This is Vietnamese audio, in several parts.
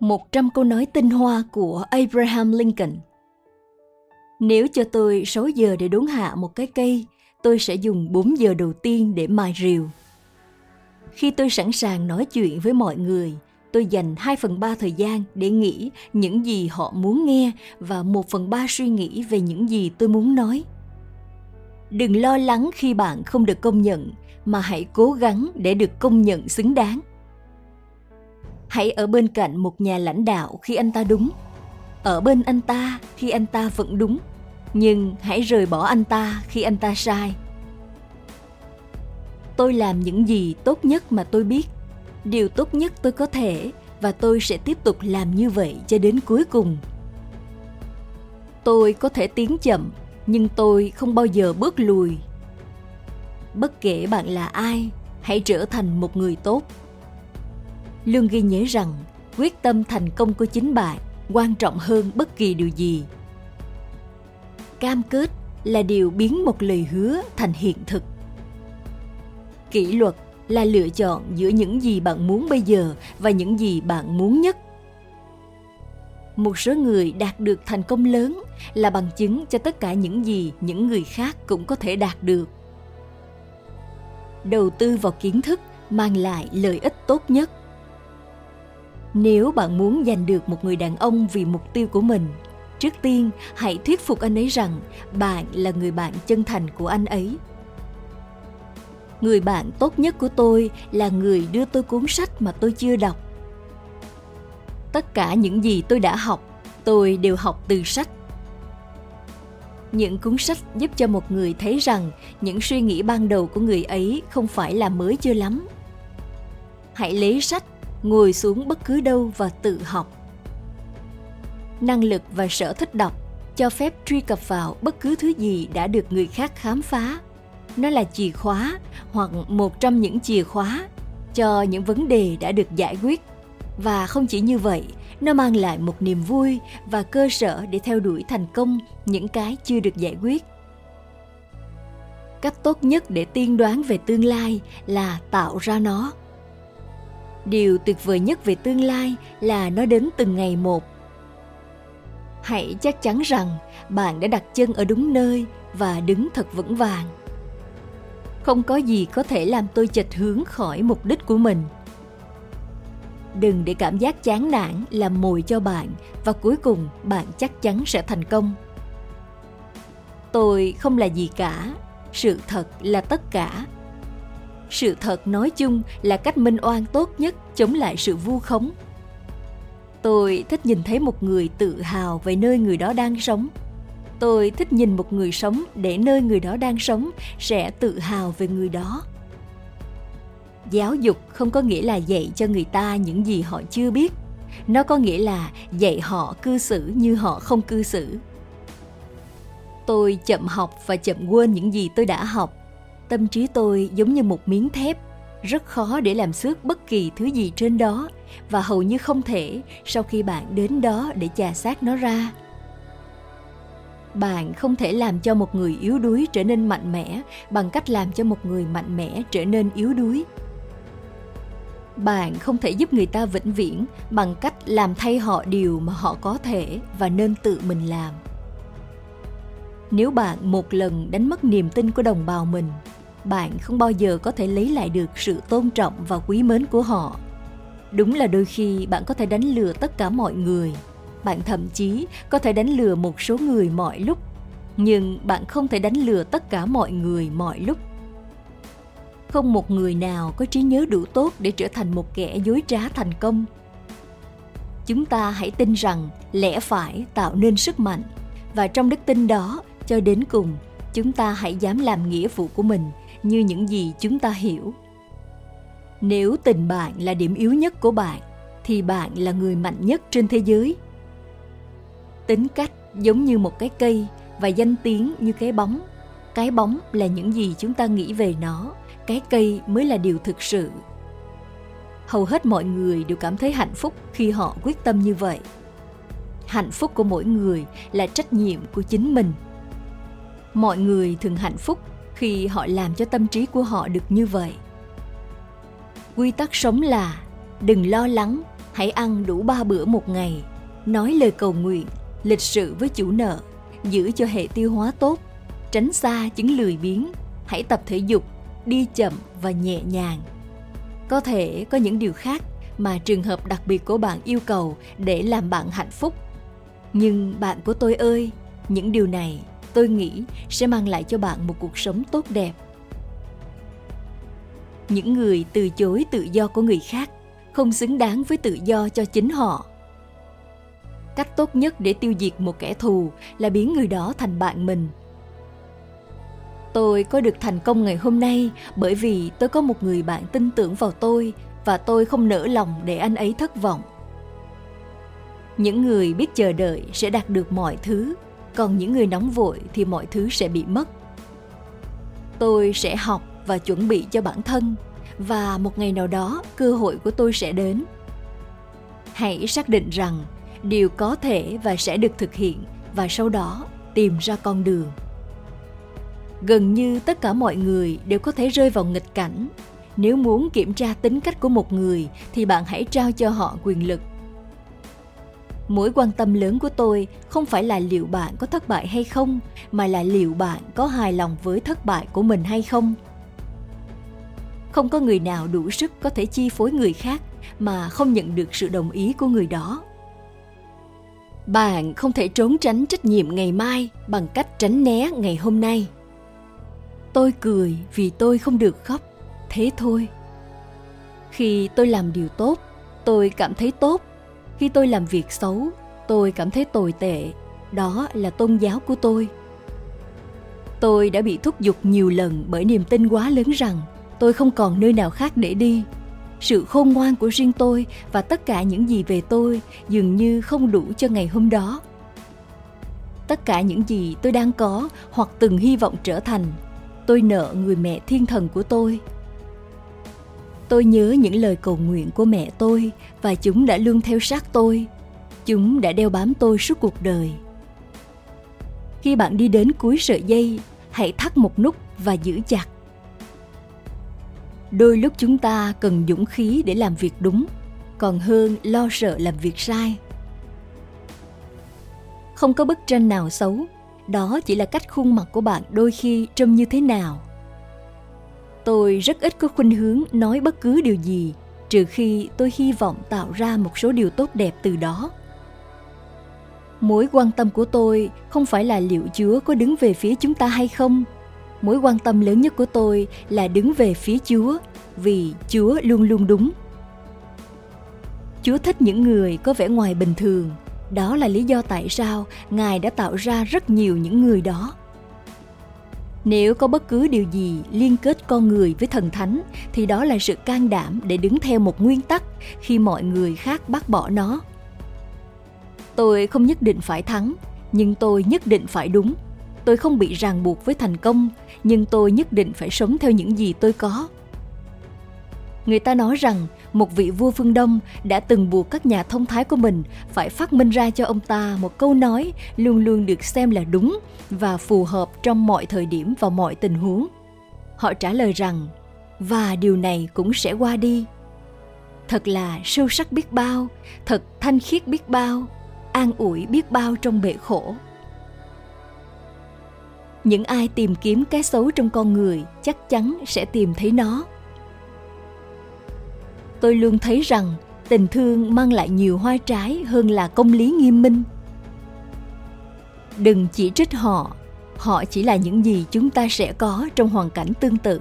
100 câu nói tinh hoa của Abraham Lincoln. Nếu cho tôi 6 giờ để đốn hạ một cái cây, tôi sẽ dùng 4 giờ đầu tiên để mài rìu. Khi tôi sẵn sàng nói chuyện với mọi người, tôi dành 2 phần 3 thời gian để nghĩ những gì họ muốn nghe và 1 phần 3 suy nghĩ về những gì tôi muốn nói. Đừng lo lắng khi bạn không được công nhận, mà hãy cố gắng để được công nhận xứng đáng hãy ở bên cạnh một nhà lãnh đạo khi anh ta đúng. Ở bên anh ta khi anh ta vẫn đúng. Nhưng hãy rời bỏ anh ta khi anh ta sai. Tôi làm những gì tốt nhất mà tôi biết. Điều tốt nhất tôi có thể và tôi sẽ tiếp tục làm như vậy cho đến cuối cùng. Tôi có thể tiến chậm, nhưng tôi không bao giờ bước lùi. Bất kể bạn là ai, hãy trở thành một người tốt luôn ghi nhớ rằng quyết tâm thành công của chính bạn quan trọng hơn bất kỳ điều gì. Cam kết là điều biến một lời hứa thành hiện thực. Kỷ luật là lựa chọn giữa những gì bạn muốn bây giờ và những gì bạn muốn nhất. Một số người đạt được thành công lớn là bằng chứng cho tất cả những gì những người khác cũng có thể đạt được. Đầu tư vào kiến thức mang lại lợi ích tốt nhất nếu bạn muốn giành được một người đàn ông vì mục tiêu của mình, trước tiên hãy thuyết phục anh ấy rằng bạn là người bạn chân thành của anh ấy. Người bạn tốt nhất của tôi là người đưa tôi cuốn sách mà tôi chưa đọc. Tất cả những gì tôi đã học, tôi đều học từ sách. Những cuốn sách giúp cho một người thấy rằng những suy nghĩ ban đầu của người ấy không phải là mới chưa lắm. Hãy lấy sách ngồi xuống bất cứ đâu và tự học. Năng lực và sở thích đọc cho phép truy cập vào bất cứ thứ gì đã được người khác khám phá. Nó là chìa khóa hoặc một trong những chìa khóa cho những vấn đề đã được giải quyết. Và không chỉ như vậy, nó mang lại một niềm vui và cơ sở để theo đuổi thành công những cái chưa được giải quyết. Cách tốt nhất để tiên đoán về tương lai là tạo ra nó điều tuyệt vời nhất về tương lai là nó đến từng ngày một. Hãy chắc chắn rằng bạn đã đặt chân ở đúng nơi và đứng thật vững vàng. Không có gì có thể làm tôi chệch hướng khỏi mục đích của mình. Đừng để cảm giác chán nản làm mồi cho bạn và cuối cùng bạn chắc chắn sẽ thành công. Tôi không là gì cả, sự thật là tất cả sự thật nói chung là cách minh oan tốt nhất chống lại sự vu khống. Tôi thích nhìn thấy một người tự hào về nơi người đó đang sống. Tôi thích nhìn một người sống để nơi người đó đang sống sẽ tự hào về người đó. Giáo dục không có nghĩa là dạy cho người ta những gì họ chưa biết. Nó có nghĩa là dạy họ cư xử như họ không cư xử. Tôi chậm học và chậm quên những gì tôi đã học tâm trí tôi giống như một miếng thép, rất khó để làm xước bất kỳ thứ gì trên đó, và hầu như không thể sau khi bạn đến đó để chà sát nó ra. Bạn không thể làm cho một người yếu đuối trở nên mạnh mẽ bằng cách làm cho một người mạnh mẽ trở nên yếu đuối. Bạn không thể giúp người ta vĩnh viễn bằng cách làm thay họ điều mà họ có thể và nên tự mình làm. Nếu bạn một lần đánh mất niềm tin của đồng bào mình bạn không bao giờ có thể lấy lại được sự tôn trọng và quý mến của họ. Đúng là đôi khi bạn có thể đánh lừa tất cả mọi người. Bạn thậm chí có thể đánh lừa một số người mọi lúc. Nhưng bạn không thể đánh lừa tất cả mọi người mọi lúc. Không một người nào có trí nhớ đủ tốt để trở thành một kẻ dối trá thành công. Chúng ta hãy tin rằng lẽ phải tạo nên sức mạnh. Và trong đức tin đó, cho đến cùng, chúng ta hãy dám làm nghĩa vụ của mình như những gì chúng ta hiểu. Nếu tình bạn là điểm yếu nhất của bạn, thì bạn là người mạnh nhất trên thế giới. Tính cách giống như một cái cây và danh tiếng như cái bóng. Cái bóng là những gì chúng ta nghĩ về nó. Cái cây mới là điều thực sự. Hầu hết mọi người đều cảm thấy hạnh phúc khi họ quyết tâm như vậy. Hạnh phúc của mỗi người là trách nhiệm của chính mình. Mọi người thường hạnh phúc khi họ làm cho tâm trí của họ được như vậy. Quy tắc sống là, đừng lo lắng, hãy ăn đủ ba bữa một ngày, nói lời cầu nguyện, lịch sự với chủ nợ, giữ cho hệ tiêu hóa tốt, tránh xa chứng lười biếng, hãy tập thể dục, đi chậm và nhẹ nhàng. Có thể có những điều khác mà trường hợp đặc biệt của bạn yêu cầu để làm bạn hạnh phúc. Nhưng bạn của tôi ơi, những điều này tôi nghĩ sẽ mang lại cho bạn một cuộc sống tốt đẹp. Những người từ chối tự do của người khác không xứng đáng với tự do cho chính họ. Cách tốt nhất để tiêu diệt một kẻ thù là biến người đó thành bạn mình. Tôi có được thành công ngày hôm nay bởi vì tôi có một người bạn tin tưởng vào tôi và tôi không nỡ lòng để anh ấy thất vọng. Những người biết chờ đợi sẽ đạt được mọi thứ còn những người nóng vội thì mọi thứ sẽ bị mất. Tôi sẽ học và chuẩn bị cho bản thân, và một ngày nào đó cơ hội của tôi sẽ đến. Hãy xác định rằng điều có thể và sẽ được thực hiện, và sau đó tìm ra con đường. Gần như tất cả mọi người đều có thể rơi vào nghịch cảnh. Nếu muốn kiểm tra tính cách của một người thì bạn hãy trao cho họ quyền lực mối quan tâm lớn của tôi không phải là liệu bạn có thất bại hay không, mà là liệu bạn có hài lòng với thất bại của mình hay không. Không có người nào đủ sức có thể chi phối người khác mà không nhận được sự đồng ý của người đó. Bạn không thể trốn tránh trách nhiệm ngày mai bằng cách tránh né ngày hôm nay. Tôi cười vì tôi không được khóc, thế thôi. Khi tôi làm điều tốt, tôi cảm thấy tốt khi tôi làm việc xấu, tôi cảm thấy tồi tệ. Đó là tôn giáo của tôi. Tôi đã bị thúc giục nhiều lần bởi niềm tin quá lớn rằng tôi không còn nơi nào khác để đi. Sự khôn ngoan của riêng tôi và tất cả những gì về tôi dường như không đủ cho ngày hôm đó. Tất cả những gì tôi đang có hoặc từng hy vọng trở thành, tôi nợ người mẹ thiên thần của tôi tôi nhớ những lời cầu nguyện của mẹ tôi và chúng đã luôn theo sát tôi. Chúng đã đeo bám tôi suốt cuộc đời. Khi bạn đi đến cuối sợi dây, hãy thắt một nút và giữ chặt. Đôi lúc chúng ta cần dũng khí để làm việc đúng, còn hơn lo sợ làm việc sai. Không có bức tranh nào xấu, đó chỉ là cách khuôn mặt của bạn đôi khi trông như thế nào tôi rất ít có khuynh hướng nói bất cứ điều gì, trừ khi tôi hy vọng tạo ra một số điều tốt đẹp từ đó. Mối quan tâm của tôi không phải là liệu chúa có đứng về phía chúng ta hay không. Mối quan tâm lớn nhất của tôi là đứng về phía chúa, vì chúa luôn luôn đúng. Chúa thích những người có vẻ ngoài bình thường. Đó là lý do tại sao ngài đã tạo ra rất nhiều những người đó nếu có bất cứ điều gì liên kết con người với thần thánh, thì đó là sự can đảm để đứng theo một nguyên tắc khi mọi người khác bác bỏ nó. Tôi không nhất định phải thắng, nhưng tôi nhất định phải đúng. Tôi không bị ràng buộc với thành công, nhưng tôi nhất định phải sống theo những gì tôi có. Người ta nói rằng một vị vua phương Đông đã từng buộc các nhà thông thái của mình phải phát minh ra cho ông ta một câu nói luôn luôn được xem là đúng và phù hợp trong mọi thời điểm và mọi tình huống. Họ trả lời rằng, và điều này cũng sẽ qua đi. Thật là sâu sắc biết bao, thật thanh khiết biết bao, an ủi biết bao trong bể khổ. Những ai tìm kiếm cái xấu trong con người chắc chắn sẽ tìm thấy nó tôi luôn thấy rằng tình thương mang lại nhiều hoa trái hơn là công lý nghiêm minh. Đừng chỉ trích họ họ chỉ là những gì chúng ta sẽ có trong hoàn cảnh tương tự.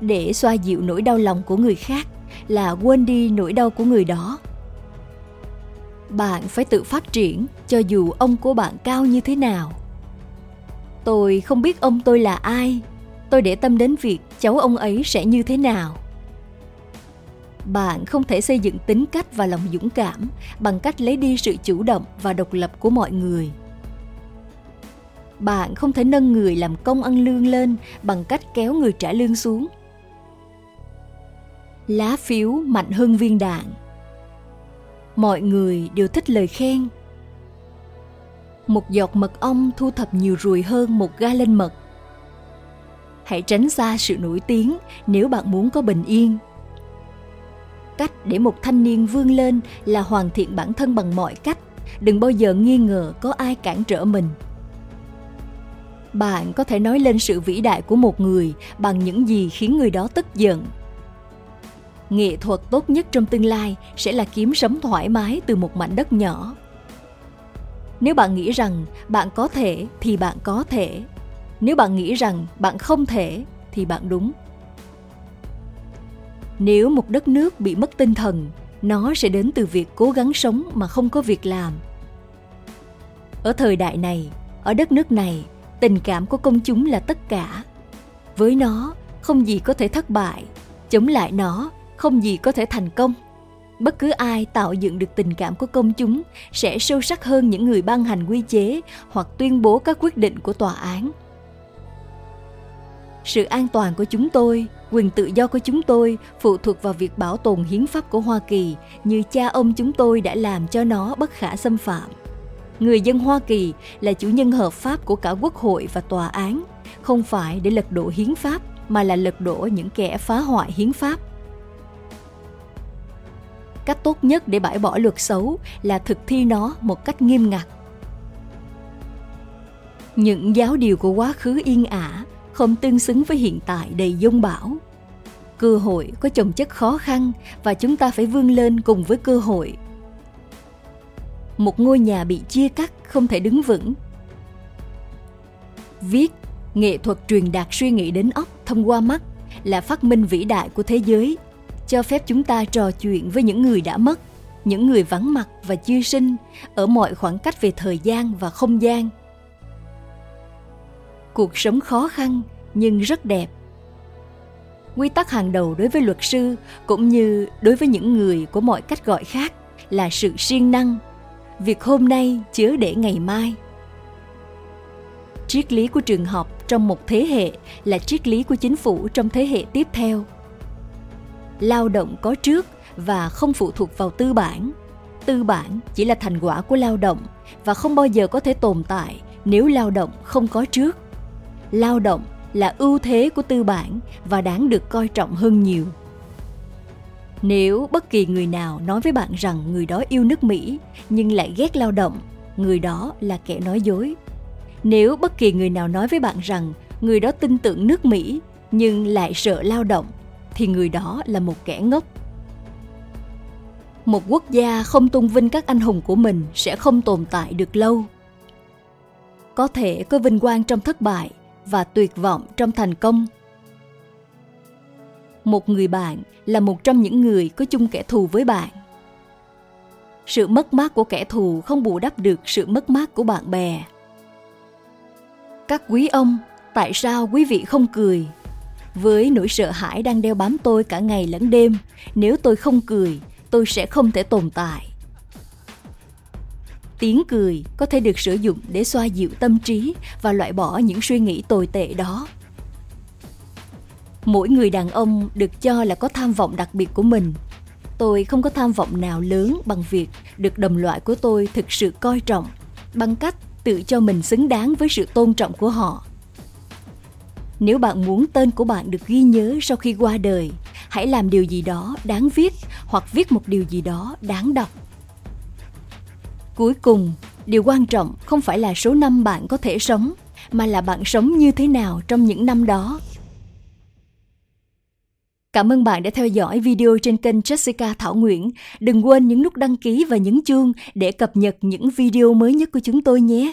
Để xoa dịu nỗi đau lòng của người khác là quên đi nỗi đau của người đó. Bạn phải tự phát triển, cho dù ông của bạn cao như thế nào. Tôi không biết ông tôi là ai, tôi để tâm đến việc cháu ông ấy sẽ như thế nào bạn không thể xây dựng tính cách và lòng dũng cảm bằng cách lấy đi sự chủ động và độc lập của mọi người. Bạn không thể nâng người làm công ăn lương lên bằng cách kéo người trả lương xuống. Lá phiếu mạnh hơn viên đạn. Mọi người đều thích lời khen. Một giọt mật ong thu thập nhiều ruồi hơn một ga lên mật. Hãy tránh xa sự nổi tiếng nếu bạn muốn có bình yên cách để một thanh niên vươn lên là hoàn thiện bản thân bằng mọi cách. Đừng bao giờ nghi ngờ có ai cản trở mình. Bạn có thể nói lên sự vĩ đại của một người bằng những gì khiến người đó tức giận. Nghệ thuật tốt nhất trong tương lai sẽ là kiếm sống thoải mái từ một mảnh đất nhỏ. Nếu bạn nghĩ rằng bạn có thể thì bạn có thể. Nếu bạn nghĩ rằng bạn không thể thì bạn đúng nếu một đất nước bị mất tinh thần, nó sẽ đến từ việc cố gắng sống mà không có việc làm. Ở thời đại này, ở đất nước này, tình cảm của công chúng là tất cả. Với nó, không gì có thể thất bại. Chống lại nó, không gì có thể thành công. Bất cứ ai tạo dựng được tình cảm của công chúng sẽ sâu sắc hơn những người ban hành quy chế hoặc tuyên bố các quyết định của tòa án. Sự an toàn của chúng tôi quyền tự do của chúng tôi phụ thuộc vào việc bảo tồn hiến pháp của hoa kỳ như cha ông chúng tôi đã làm cho nó bất khả xâm phạm. Người dân hoa kỳ là chủ nhân hợp pháp của cả quốc hội và tòa án, không phải để lật đổ hiến pháp mà là lật đổ những kẻ phá hoại hiến pháp. Cách tốt nhất để bãi bỏ luật xấu là thực thi nó một cách nghiêm ngặt. Những giáo điều của quá khứ yên ả không tương xứng với hiện tại đầy dông bão cơ hội có chồng chất khó khăn và chúng ta phải vươn lên cùng với cơ hội. Một ngôi nhà bị chia cắt không thể đứng vững. Viết, nghệ thuật truyền đạt suy nghĩ đến óc thông qua mắt là phát minh vĩ đại của thế giới, cho phép chúng ta trò chuyện với những người đã mất, những người vắng mặt và chưa sinh ở mọi khoảng cách về thời gian và không gian cuộc sống khó khăn, nhưng rất đẹp. Quy tắc hàng đầu đối với luật sư, cũng như đối với những người của mọi cách gọi khác, là sự siêng năng. Việc hôm nay chứa để ngày mai. Triết lý của trường học trong một thế hệ là triết lý của chính phủ trong thế hệ tiếp theo. Lao động có trước và không phụ thuộc vào tư bản. Tư bản chỉ là thành quả của lao động và không bao giờ có thể tồn tại nếu lao động không có trước lao động là ưu thế của tư bản và đáng được coi trọng hơn nhiều. Nếu bất kỳ người nào nói với bạn rằng người đó yêu nước mỹ nhưng lại ghét lao động, người đó là kẻ nói dối. Nếu bất kỳ người nào nói với bạn rằng người đó tin tưởng nước mỹ nhưng lại sợ lao động, thì người đó là một kẻ ngốc. Một quốc gia không tôn vinh các anh hùng của mình sẽ không tồn tại được lâu. Có thể có vinh quang trong thất bại và tuyệt vọng trong thành công. Một người bạn là một trong những người có chung kẻ thù với bạn. Sự mất mát của kẻ thù không bù đắp được sự mất mát của bạn bè. Các quý ông, tại sao quý vị không cười? Với nỗi sợ hãi đang đeo bám tôi cả ngày lẫn đêm, nếu tôi không cười, tôi sẽ không thể tồn tại tiếng cười có thể được sử dụng để xoa dịu tâm trí và loại bỏ những suy nghĩ tồi tệ đó. Mỗi người đàn ông được cho là có tham vọng đặc biệt của mình. Tôi không có tham vọng nào lớn bằng việc được đồng loại của tôi thực sự coi trọng bằng cách tự cho mình xứng đáng với sự tôn trọng của họ. Nếu bạn muốn tên của bạn được ghi nhớ sau khi qua đời, hãy làm điều gì đó đáng viết hoặc viết một điều gì đó đáng đọc cuối cùng, điều quan trọng không phải là số năm bạn có thể sống, mà là bạn sống như thế nào trong những năm đó Cảm ơn bạn đã theo dõi video trên kênh Jessica Thảo Nguyễn. Đừng quên nhấn nút đăng ký và nhấn chuông để cập nhật những video mới nhất của chúng tôi nhé.